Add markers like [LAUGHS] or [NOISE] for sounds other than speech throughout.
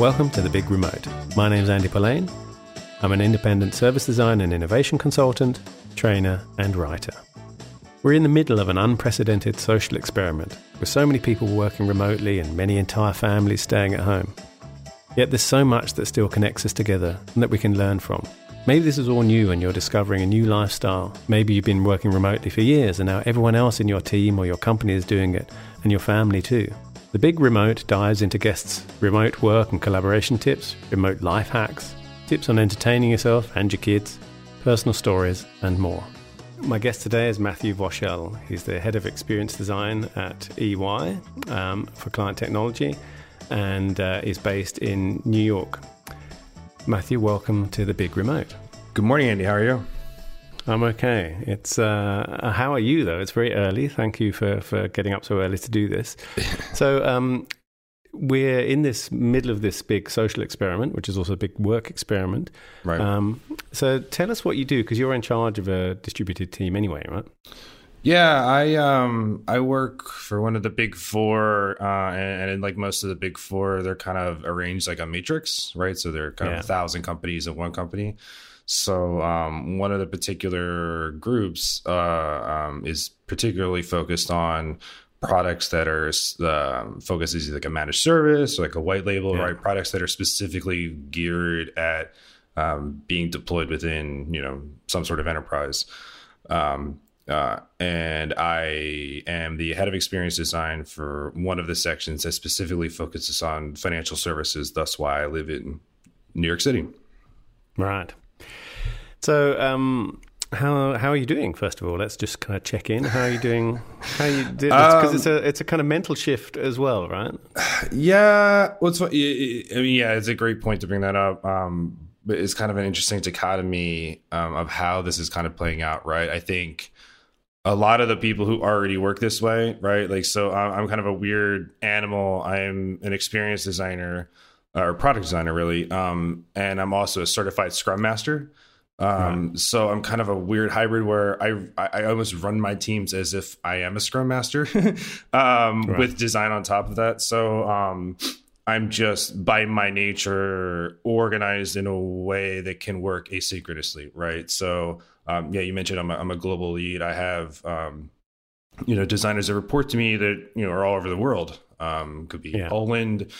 Welcome to The Big Remote. My name is Andy Polaine. I'm an independent service design and innovation consultant, trainer, and writer. We're in the middle of an unprecedented social experiment, with so many people working remotely and many entire families staying at home. Yet there's so much that still connects us together and that we can learn from. Maybe this is all new and you're discovering a new lifestyle. Maybe you've been working remotely for years and now everyone else in your team or your company is doing it, and your family too. The Big Remote dives into guests' remote work and collaboration tips, remote life hacks, tips on entertaining yourself and your kids, personal stories, and more. My guest today is Matthew Voshell. He's the head of experience design at EY um, for client technology and uh, is based in New York. Matthew, welcome to the Big Remote. Good morning, Andy. How are you? I'm okay. It's uh, how are you though? It's very early. Thank you for for getting up so early to do this. [LAUGHS] so um, we're in this middle of this big social experiment, which is also a big work experiment. Right. Um, so tell us what you do because you're in charge of a distributed team anyway, right? Yeah, I um I work for one of the big four, uh, and, and like most of the big four, they're kind of arranged like a matrix, right? So they're kind Yeah. of a thousand companies in one company. So um, one of the particular groups uh, um, is particularly focused on products that are um, focused as like a managed service or like a white label, Yeah. right? Products that are specifically geared at um, being deployed within you know some sort of enterprise. Um, uh, and I am the head of experience design for one of the sections that specifically focuses on financial services. That's why I live in New York City. Right. So um, how how are you doing? First of all, let's just kind of check in. How are you doing? How you because it's a it's a kind of mental shift as well, right? Yeah, what's I I mean, yeah, it's a great point to bring that up. Um, but it's kind of an interesting dichotomy um, of how this is kind of playing out, right? I think a lot of the people who already work this way, right? Like, so I'm, I'm kind of a weird animal. I'm an experienced designer uh, or product designer, really, um, and I'm also a certified Scrum Master. Um, So I'm kind of a weird hybrid where I I I almost run my teams as if I am a Scrum Master, [LAUGHS] [LAUGHS] um, Right. with design on top of that. So um, I'm just by my nature organized in a way that can work asynchronously, right? So um, yeah, you mentioned I'm a, I'm a global lead. I have um, you know designers that report to me that you know are all over the world. Um, could be Yeah. Poland,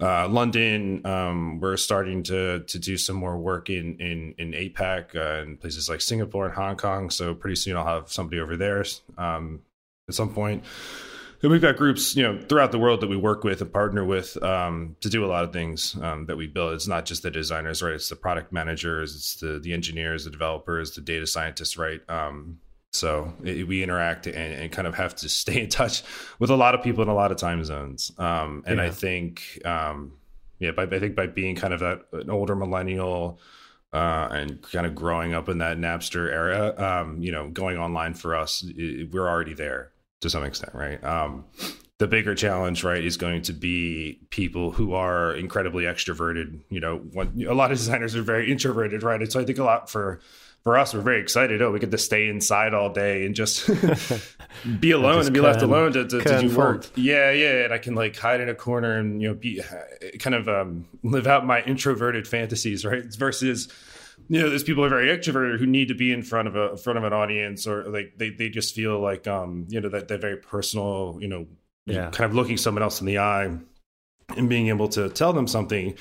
uh, London. Um, we're starting to to do some more work in in in APAC uh, and places like Singapore and Hong Kong. So pretty soon I'll have somebody over there um, at some point. And we've got groups, you know, throughout the world that we work with and partner with um, to do a lot of things um, that we build. It's not just the designers, right? It's the product managers, it's the the engineers, the developers, the data scientists, right? Um, so it, we interact and, and kind of have to [LAUGHS] stay in touch with a lot of people in a lot of time zones. Um, and I think, um, yeah, by, I think by being kind of that an older millennial uh, and kind of growing up in that Napster era, um, you know, going online for us, i we're already there to some extent, right? Um, the bigger challenge, right, is going to be people who are incredibly extroverted. You know, a lot of designers are very [LAUGHS] introverted, right? And so I think a lot for for us, we're very excited. Oh, we get to stay inside all day and just [LAUGHS] [LAUGHS] be alone just and be left alone to, to, to do work. Yeah, yeah, and I can like hide in a corner and you know be [SIGHS] kind of um, live out my introverted fantasies, right? Versus you know, there's people who are very extroverted who need to be in front of a in front of an audience, or like they they just feel like um you know that they're very personal, you know, Yeah. kind of looking someone else in the eye and being able to tell them something.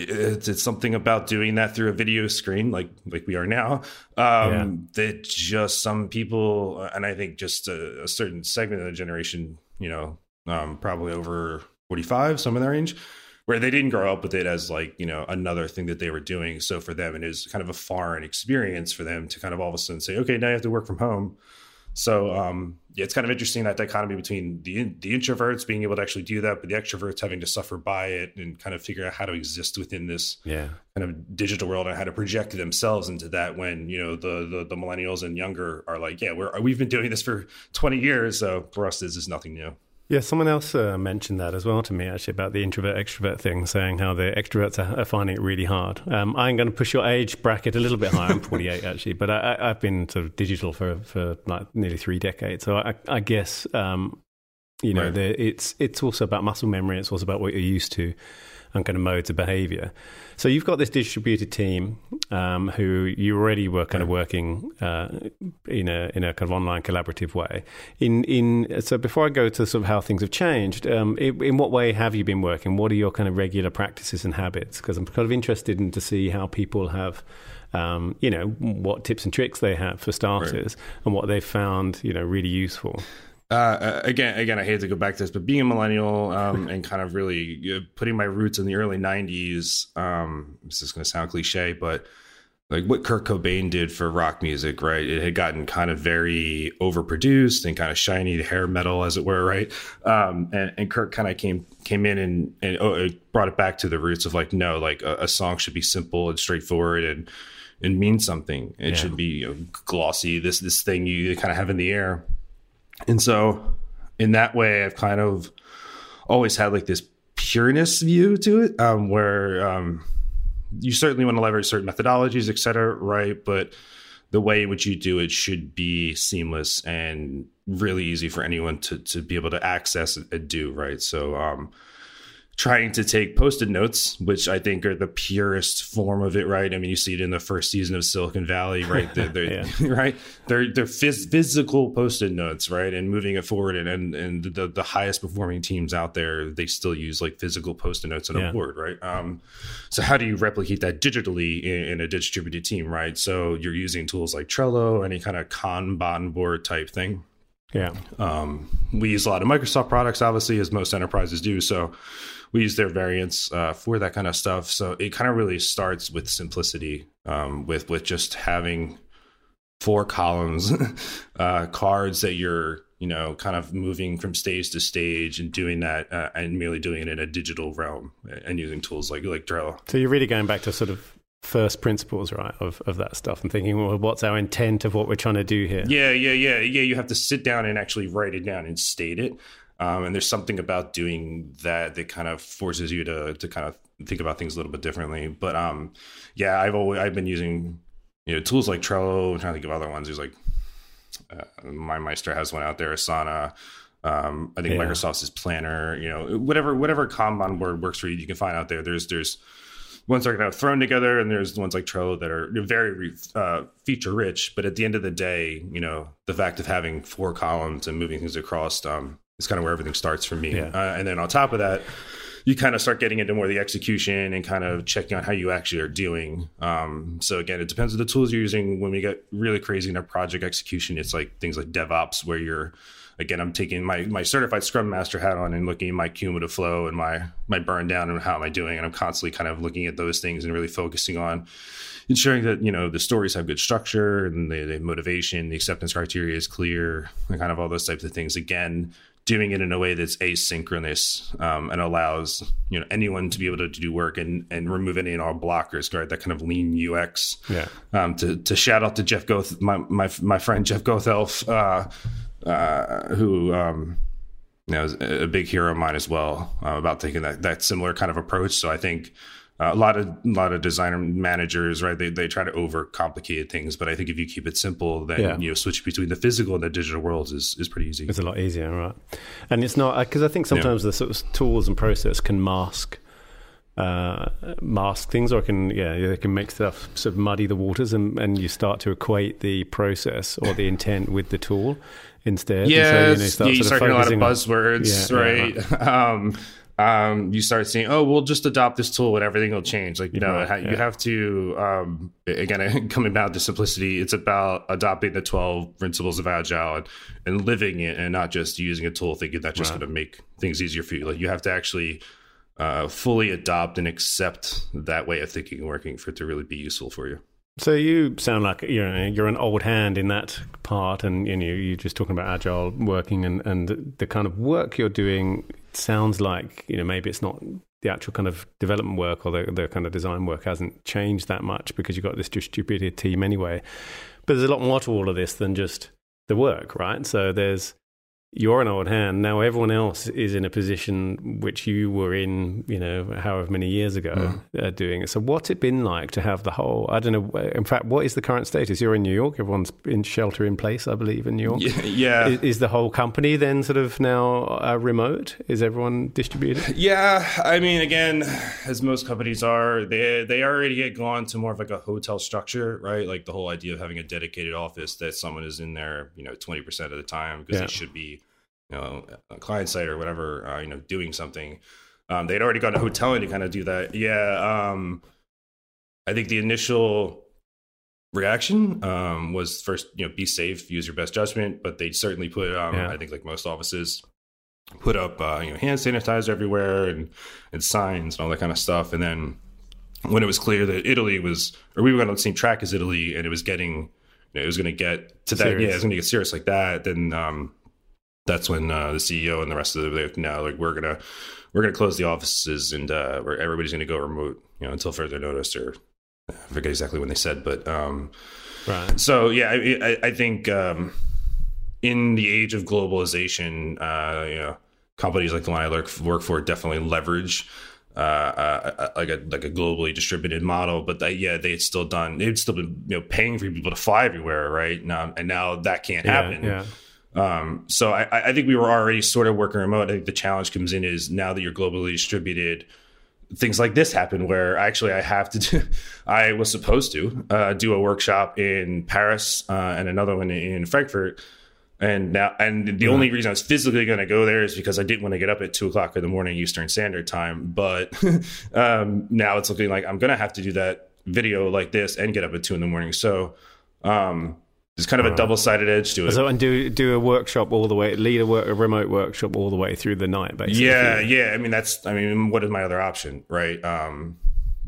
It's, it's something about doing that through a video screen, like like we are now. Um, That just some people, and I think just a, a certain segment of the generation, you know, um, probably over forty five, some in that range, where they didn't grow up with it as like you know another thing that they were doing. So for them, it is kind of a foreign experience for them to kind of all of a sudden say, okay, now you have to work from home. So um, yeah, it's kind of interesting that dichotomy between the the introverts being able to actually do that, but the extroverts having to suffer by it and kind of figure out how to exist within this Yeah. kind of digital world and how to project themselves into that. When you know the the, the millennials and younger are like, yeah, we're we've been doing this for twenty years, so for us this is nothing new. Yeah, someone else uh, mentioned that as well to me, actually, about the introvert extrovert thing, saying how the extroverts are, are finding it really hard. Um, I'm going to push your age bracket a little bit higher. I'm 48, [LAUGHS] actually, but I, I, I've been sort of digital for, for like nearly three decades. So I, I guess, um, you know, Right. the, it's, it's also about muscle memory, it's also about what you're used to. And kind of modes of behavior. So you've got this distributed team um, who you already were kind of working uh, in a in a kind of online collaborative way. In in so before I go to sort of how things have changed, um, in, in, what way have you been working? What are your kind of regular practices and habits? Because I'm kind of interested in to see how people have. Um, you know what tips and tricks they have for starters, right. and what they've found you know really useful. Uh, uh, again, again, I hate to go back to this, but being a millennial um, and kind of really uh, putting my roots in the early '90s. Um, this is going to sound cliche, but like what Kurt Cobain did for rock music, right? It had gotten kind of very overproduced and kind of shiny, hair metal, as it were, right? Um, and, and Kurt kind of came came in and and oh, brought it back to the roots of like, no, like a, a song should be simple and straightforward and and mean something. It yeah. should be you know, glossy. This this thing you kind of have in the air and so in that way, I've kind of always had like this pureness view to it, um, where um, you certainly want to leverage certain methodologies, et cetera, right? But the way in which you do it should be seamless and really easy for anyone to to be able to access and do, right? So um, trying to take post-it notes, which I think are the purest form of it, right? I mean, you see it in the first season of Silicon Valley, right? [LAUGHS] They're, they're yeah. [LAUGHS] right. They're they're phys- physical post-it notes, right? And moving it forward, and and, and the the highest performing teams out there, they still use like physical post-it notes on yeah. a board, right? Um, so how do you replicate that digitally in, in, a distributed team, right? So you're using tools like Trello, any kind of Kanban board type thing. Yeah. Um, we use a lot of Microsoft products, obviously, as most enterprises do. So we use their variants uh, for that kind of stuff. So it kind of really starts with simplicity, um, with with just having four columns, [LAUGHS] uh, cards that you're you know kind of moving from stage to stage and doing that uh, and merely doing it in a digital realm and using tools like like Trello. So you're really going back to sort of first principles, right, of, of that stuff and thinking, well, what's our intent of what we're trying to do here? Yeah, yeah, yeah, yeah. You have to sit down and actually write it down and state it. Um, and there's something about doing that that kind of forces you to to kind of think about things a little bit differently. But um, yeah, I've always I've been using you know tools like Trello. I'm trying to think of other ones. There's like uh, MindMeister has one out there, Asana. Um, I think yeah. Microsoft's is Planner. You know, whatever whatever Kanban board works for you, you can find out there. There's there's ones that are kind of thrown together, and there's ones like Trello that are very uh, feature rich. But at the end of the day, you know, the fact of having four columns and moving things across um, is kind of where everything starts for me. Yeah. Uh, and then on top of that, you kind of start getting into more the execution and kind of checking on how you actually are doing. Um, so again, it depends on the tools you're using. When we get really crazy in our project execution, it's like things like DevOps, where you're again, I'm taking my my certified Scrum Master hat on and looking at my cumulative flow and my my burn down and how am I doing, and I'm constantly kind of looking at those things and really focusing on ensuring that you know the stories have good structure and the, the motivation, the acceptance criteria is clear, and kind of all those types of things. Again, doing it in a way that's asynchronous um, and allows you know anyone to be able to, to, do work and and remove any and all blockers, right? That kind of lean UX. Yeah. Um, to to shout out to Jeff Goth, my my my friend Jeff Gothelf, uh, uh, who um, you know is a big hero of mine as well uh, about taking that that similar kind of approach. So I think uh, a lot of a lot of designer managers, right? They they try to overcomplicate things, but I think if you keep it simple, then yeah. you know switch between the physical and the digital worlds is is pretty easy. It's a lot easier, right? And it's not because I think sometimes yeah. the sort of tools and process can mask. Uh, mask things, or can yeah, they can make stuff sort of muddy the waters, and, and you start to equate the process or the intent with the tool instead. Yeah, so, you, know, start yeah, you start getting a lot of buzzwords, yeah, right? Yeah, right. [LAUGHS] um, um, you start seeing, oh, we'll just adopt this tool and everything will change. Like, you know, right, you have to, um, again, [LAUGHS] coming back to simplicity, it's about adopting the 12 principles of Agile and, and living it and not just using a tool thinking that's just right. going to make things easier for you. Like, you have to actually uh, fully adopt and accept that way of thinking and working for it to really be useful for you. So you sound like you're you're an old hand in that part, and you know you're just talking about agile working and and the kind of work you're doing sounds like you know maybe it's not the actual kind of development work or the, the kind of design work hasn't changed that much because you've got this distributed team anyway. But there's a lot more to all of this than just the work, right? So there's you're an old hand. Now everyone else is in a position which you were in, you know, however many years ago mm. uh, doing it. So what's it been like to have the whole, I don't know, in fact, what is the current status? You're in New York. Everyone's in shelter in place, I believe, in New York. Yeah. yeah. Is, is, the whole company then sort of now uh, remote? Is everyone distributed? [LAUGHS] Yeah. I mean, again, as most companies are, they, they already had gone to more of like a hotel structure, right? Like the whole idea of having a dedicated office that someone is in there, you know, 20% of the time because yeah. they should be you know, a client site or whatever, uh, you know, doing something. Um, they'd already got a hotel in to kind of do that. Yeah. Um, I think the initial reaction um, was first, you know, be safe, use your best judgment. But they certainly put, um, yeah. I think, like most offices, put up, uh, you know, hand sanitizer everywhere and, and signs and all that kind of stuff. And then when it was clear that Italy was, or we were on the same track as Italy, and it was getting, you know, it was going to get to that, serious. yeah, it was going to get serious like that. Then um, that's when uh, the CEO and the rest of the they now like we're gonna we're gonna close the offices and uh, where everybody's gonna go remote, you know, until further notice or I forget exactly when they said, but um, right. So yeah, I, I, I think um, in the age of globalization, uh, you know, companies like the one I work for definitely leverage. Uh, uh, uh, like a like a globally distributed model, but that, yeah, they had still done they'd still been you know paying for people to fly everywhere, right? Now and now that can't happen. Yeah. Um, so I, I, think we were already sort of working remote. I think the challenge comes in is now that you're globally distributed, things like this happen where actually I have to [LAUGHS] do, I was supposed to uh, do a workshop in Paris uh, and another one in Frankfurt. And now, and the yeah. only reason I was physically going to go there is because I didn't want to get up at two o'clock in the morning Eastern Standard Time. But [LAUGHS] um, now it's looking like I'm going to have to do that video like this and get up at two in the morning. So, um, there's kind of a double sided edge to it. So, and do do a workshop all the way, lead a, work, a remote workshop all the way through the night, basically. Yeah, yeah. I mean, that's. I mean, what is my other option, right? Um,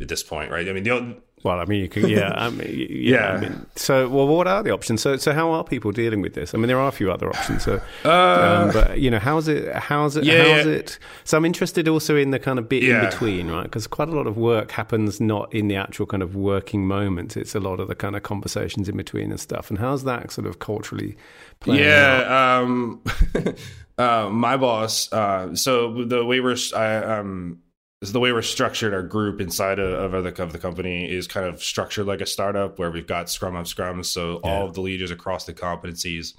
at this point, right? I mean, the well, I mean, you could, yeah, I mean, yeah. yeah. I mean, so, well, what are the options? So, so how are people dealing with this? I mean, there are a few other options. So, uh, um, but you know, how's it? How's it? Yeah, how's yeah. it? So, I'm interested also in the kind of bit in between, right? Because quite a lot of work happens not in the actual kind of working moment. It's a lot of the kind of conversations in between and stuff. And how's that sort of culturally playing yeah, um, [LAUGHS] uh, my boss. Uh, so the way we're, I, um is the way we're structured our group inside of, of, the, of the company is kind of structured like a startup where we've got scrum of Scrum. so yeah. all of the leaders across the competencies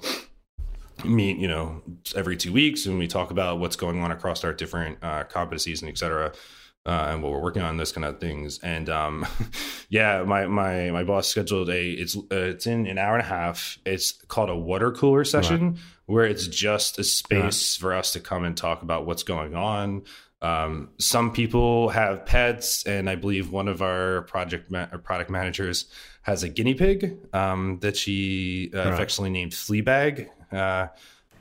meet you know every two weeks and we talk about what's going on across our different uh, competencies and et cetera uh, and what we're working on those kind of things and um, [LAUGHS] yeah my my my boss scheduled a it's uh, it's in an hour and a half it's called a water cooler session right. where it's just a space for us to come and talk about what's going on um, some people have pets, and I believe one of our project ma- product managers has a guinea pig um, that she uh, right. affectionately named Fleabag uh,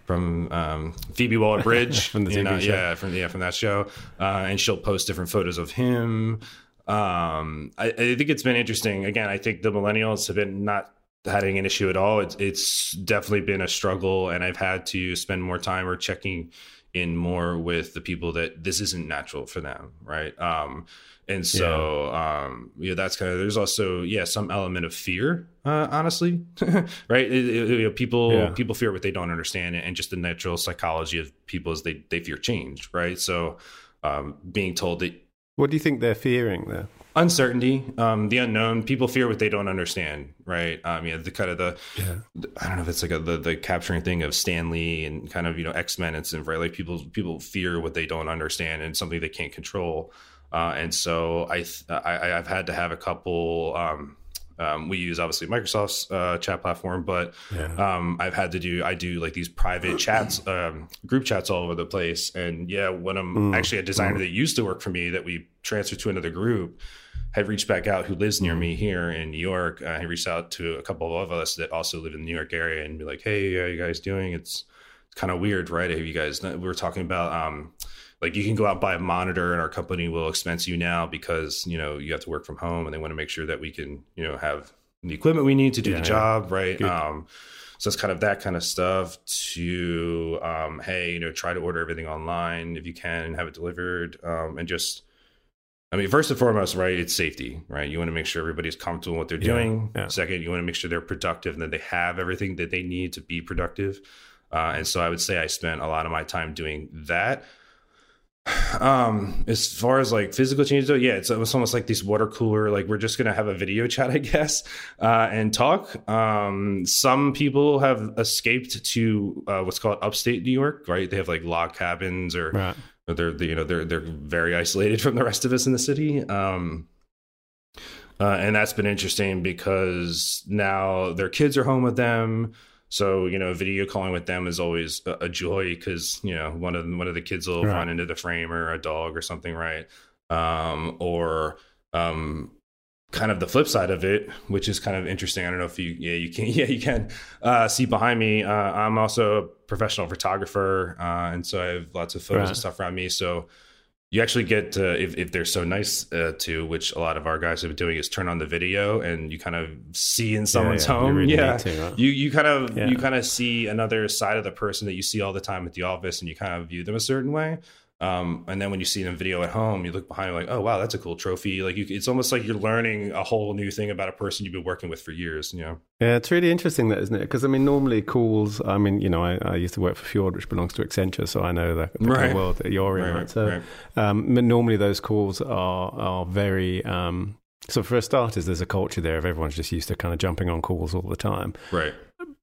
from um, Phoebe Waller Bridge. [LAUGHS] from the TV know, show. Yeah, from yeah from that show, uh, and she'll post different photos of him. Um, I, I think it's been interesting. Again, I think the millennials have been not having an issue at all. It's, it's definitely been a struggle, and I've had to spend more time or checking in more with the people that this isn't natural for them, right? Um, and so, yeah. um, yeah, that's kind of. There's also, yeah, some element of fear, uh, honestly, [LAUGHS] right? It, it, you know, people yeah. people fear what they don't understand, and just the natural psychology of people is they they fear change, right? So, um, being told that. What do you think they're fearing there? Uncertainty um the unknown people fear what they don't understand right? Um yeah the kind of the yeah. i don't know if it's like a, the the capturing thing of Stan Lee and kind of you know x-men and stuff right? Like people people fear what they don't understand and something they can't control. Uh and so i i i've had to have a couple um um, we use obviously Microsoft's uh, chat platform, but yeah. um, I've had to do I do like these private chats, [CLEARS THROAT] um, group chats all over the place. And yeah, when I'm mm. actually a designer mm. that used to work for me that we transferred to another group, had reached back out who lives near me here in New York. Uh, he reached out to a couple of us that also live in the New York area and be like, "Hey, how you guys doing? It's, kind of weird, right? I have you guys? We were talking about um, like you can go out and buy a monitor and our company will expense you now because you know you have to work from home and they want to make sure that we can you know have the equipment we need to do yeah, the job, yeah. right? Um, so it's kind of that kind of stuff to um, hey, you know, try to order everything online if you can and have it delivered, um, and just I mean, first and foremost, right, it's safety, right? You want to make sure everybody's comfortable in what they're doing. Yeah, yeah. Second, you want to make sure they're productive and that they have everything that they need to be productive. Uh, and so I would say I spent a lot of my time doing that. Um, as far as like physical changes, though, yeah, it's, it's almost like these water cooler. Like we're just gonna have a video [LAUGHS] chat, I guess, uh, and talk. Um, some people have escaped to uh, what's called upstate New York, right? They have like log cabins, or, right. they're you know they're they're very isolated [LAUGHS] from the rest of us in the city. Um, uh, and that's been interesting because now their kids are home with them. So you know, video calling with them is always a, a joy because you know one of the, one of the kids will right. run into the frame or a dog or something, right? Um, or um, kind of the flip side of it, which is kind of interesting. I don't know if you, yeah, you can, [LAUGHS] yeah, you can uh, see behind me. Uh, I'm also a professional photographer, uh, and so I have lots of photos right. and stuff around me. So you actually get to, if, if they're so nice uh, to which a lot of our guys have been doing is turn on the video and you kind of see in someone's yeah, yeah. home yeah to, huh? you you kind of yeah. you kind of see another side of the person that you see all the time at the office and you kind of view them a certain way um, and then when you see them video at home, you look behind, you're like, oh wow, that's a cool trophy. Like you, it's almost like you're learning a whole new thing about a person you've been working with for years. You know? Yeah, it's really interesting that, isn't it? Because I mean, normally calls. I mean, you know, I, I, used to work for Fjord, which belongs to Accenture, so I know the, the right. kind of world that you're in. Right, right? So right. Um, normally those calls are are very. Um, so for starters, there's a culture there of everyone's just used to kind of jumping on calls all the time. Right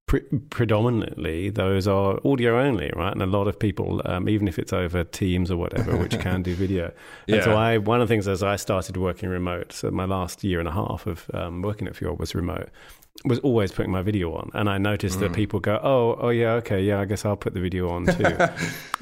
pre- predominantly those are audio only, right? And a lot of people, um, even if it's over Teams or whatever, which [LAUGHS] can do video. yeah. And so I, one of the things as I started working remote, so my last year and a half of um, working at Fjord was remote, was always putting my video on, and I noticed mm. that people go, "Oh, oh yeah, okay, yeah, I guess I'll put the video on too."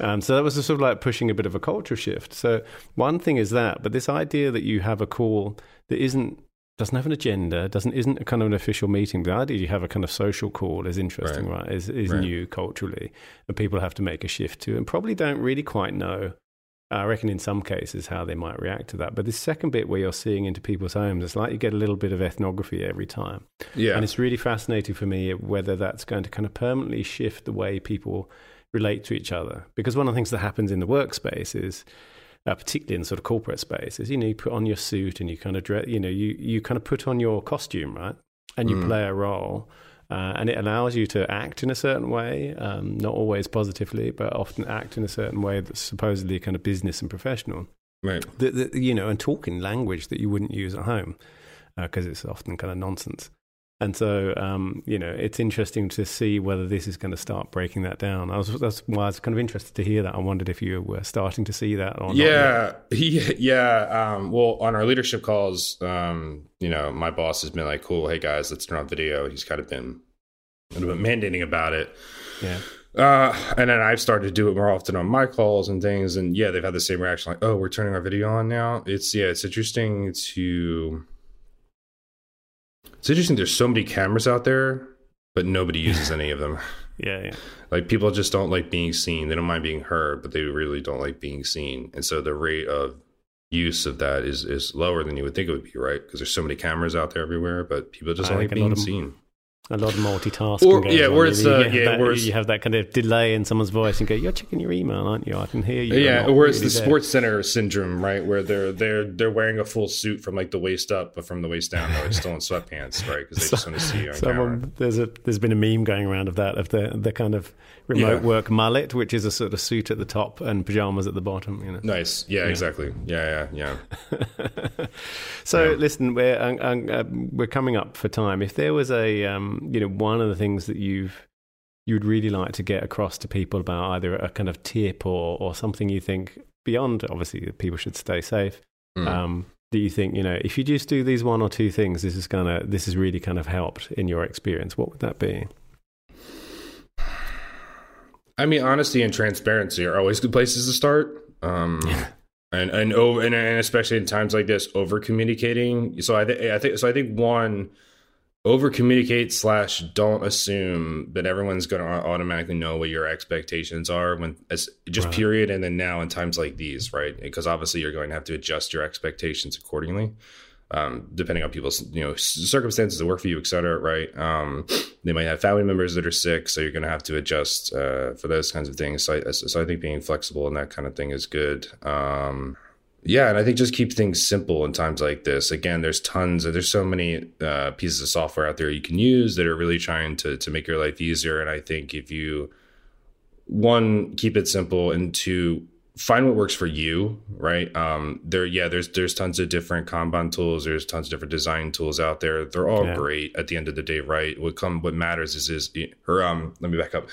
[LAUGHS] um, so that was sort of like pushing a bit of a culture shift. So one thing is that, but this idea that you have a call that isn't doesn't have an agenda, doesn't isn't a kind of an official meeting. The idea you have a kind of social call is interesting, right? right? Is is right. new culturally, and people have to make a shift to, and probably don't really quite know. I reckon in some cases how they might react to that. But this second bit where you're seeing into people's homes, it's like you get a little bit of ethnography every time. Yeah, and it's really fascinating for me whether that's going to kind of permanently shift the way people relate to each other. Because one of the things that happens in the workspace is uh, particularly in sort of corporate spaces, you know, you put on your suit and you kind of dress, you know, you, you kind of put on your costume, right? And you mm. play a role. Uh, and it allows you to act in a certain way, um, not always positively, but often act in a certain way that's supposedly kind of business and professional. Right. The, the, you know, and talk in language that you wouldn't use at home because uh, it's often kind of nonsense. And so, um, you know, it's interesting to see whether this is going to start breaking that down. I was, that's why I was kind of interested to hear that. I wondered if you were starting to see that or yeah, [LAUGHS] Yeah, yeah. Um, well, on our leadership calls, um, you know, my boss has been like, cool, hey guys, let's turn on video. He's kind of been a little bit mandating about it. Yeah. Uh, and then I've started to do it more often on my calls and things. And yeah, they've had the same reaction like, oh, we're turning our video on now. It's, yeah, it's interesting to it's interesting. There's so many cameras out there, but nobody uses any of them. [LAUGHS] Yeah, yeah. Like people just don't like being seen. They don't mind being heard, but they really don't like being seen. And so the rate of use of that is is lower than you would think it would be, right? Because there's so many cameras out there everywhere, but people just don't like being seen a lot of multitasking. Or, yeah, where it's uh, yeah, that, where it's, you have that kind of delay in someone's voice and go, "You're checking your email, aren't you? I can hear you." Yeah, or it's really the there. Sports Center syndrome, right? Where they're they're they're wearing a full suit from like the waist up, but from the waist down, they're still in sweatpants, right? Because they [LAUGHS] so, just want to see you. On someone, camera. there's a there's been a meme going around of that of the the kind of remote yeah. work mullet, which is a sort of suit at the top and pajamas at the bottom. You know. Nice. Yeah, yeah. exactly. Yeah, yeah, yeah. [LAUGHS] so listen, we're uh, we're coming up for time. If there was a um, you know one of the things that you've you'd really like to get across to people about either a kind of tip or or something you think beyond obviously people should stay safe. Mm. Um, do you think you know if you just do these one or two things, this is gonna this has really kind of helped in your experience? What would that be? I mean, honesty and transparency are always good places to start. Um, [LAUGHS] and and over and, and, especially in times like this, over communicating. So I, th- I think so. I think one over communicate slash don't assume that everyone's going to automatically know what your expectations are when as just right. period and then now in times like these right because obviously you're going to have to adjust your expectations accordingly um, depending on people's you know circumstances that work for you, et cetera, right? Um, they might have family members that are sick, so you're going to have to adjust uh, for those kinds of things. So I, so I think being flexible and that kind of thing is good. Um, yeah, and I think just keep things simple in times like this. Again, there's tons, there's so many uh, pieces of software out there you can use that are really trying to to make your life easier. And I think if you one, keep it simple, and two, find what works for you right? Um there yeah there's there's tons of different kanban tools. There's tons of different design tools out there. They're all yeah. great at the end of the day right? What come what matters is is or um let me back up.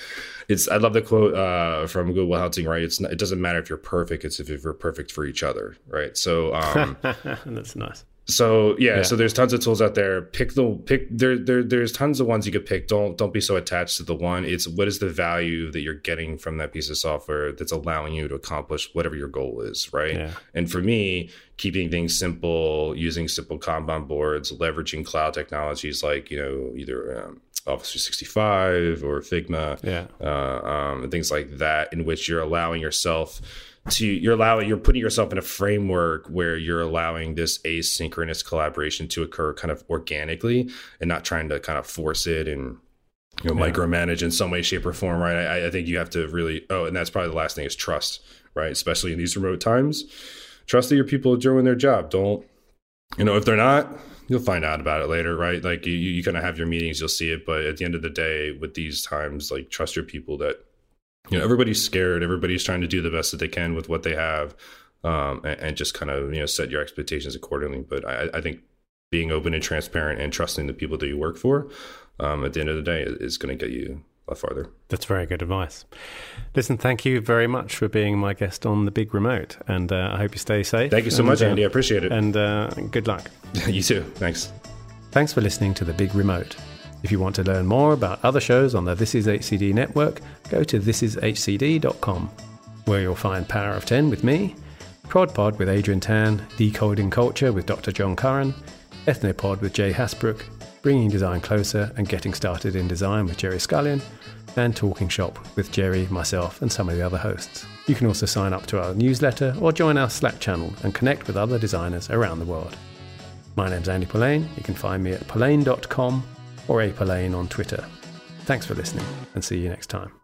It's i love the quote uh from Good Will Hunting right? It's not, it doesn't matter if you're perfect it's if you're perfect for each other right? So um [LAUGHS] that's nice so yeah, yeah, so there's tons of tools out there. Pick the pick there there there's tons of ones you could pick. Don't don't be so attached to the one. It's what is the value that you're getting from that piece of software that's allowing you to accomplish whatever your goal is, right? Yeah. And for me, keeping things simple, using simple Kanban boards, leveraging cloud technologies like, you know, either um, Office 365 or Figma, yeah. uh, um, and things like that, in which you're allowing yourself to you're allowing you're putting yourself in a framework where you're allowing this asynchronous collaboration to occur kind of organically and not trying to kind of force it and you know yeah. micromanage in some way shape or form right? I, I think you have to really oh and that's probably the last thing is trust right? Especially in these remote times. Trust that your people are doing their job. Don't you know if they're not you'll find out about it later right? Like you, you kind of have your meetings you'll see it. But at the end of the day with these times like trust your people that you know everybody's scared. Everybody's trying to do the best that they can with what they have um, and, and, just kind of you know set your expectations accordingly. But I, I, think being open and transparent and trusting the people that you work for um, at the end of the day is going to get you a lot farther. That's very good advice. Listen thank you very much for being my guest on the big remote and uh, i hope you stay safe thank you so and, much andy. I appreciate it. and uh, good luck. [LAUGHS] You too. Thanks. Thanks for listening to the big remote if you want to learn more about other shows on the This Is HCD network, go to thisishcd.com, where you'll find Power of 10 with me, ProdPod with Adrienne Tan, Decoding Culture with Dr. John Curran, Ethnopod with Jay Hasbrouck, Bringing Design Closer and Getting Started in Design with Gerry Scullion, and Talking Shop with Gerry, myself, and some of the other hosts. You can also sign up to our newsletter or join our Slack channel and connect with other designers around the world. My name's Andy Polaine. You can find me at polaine.com or Apolaine on Twitter. Thanks for listening and see you next time.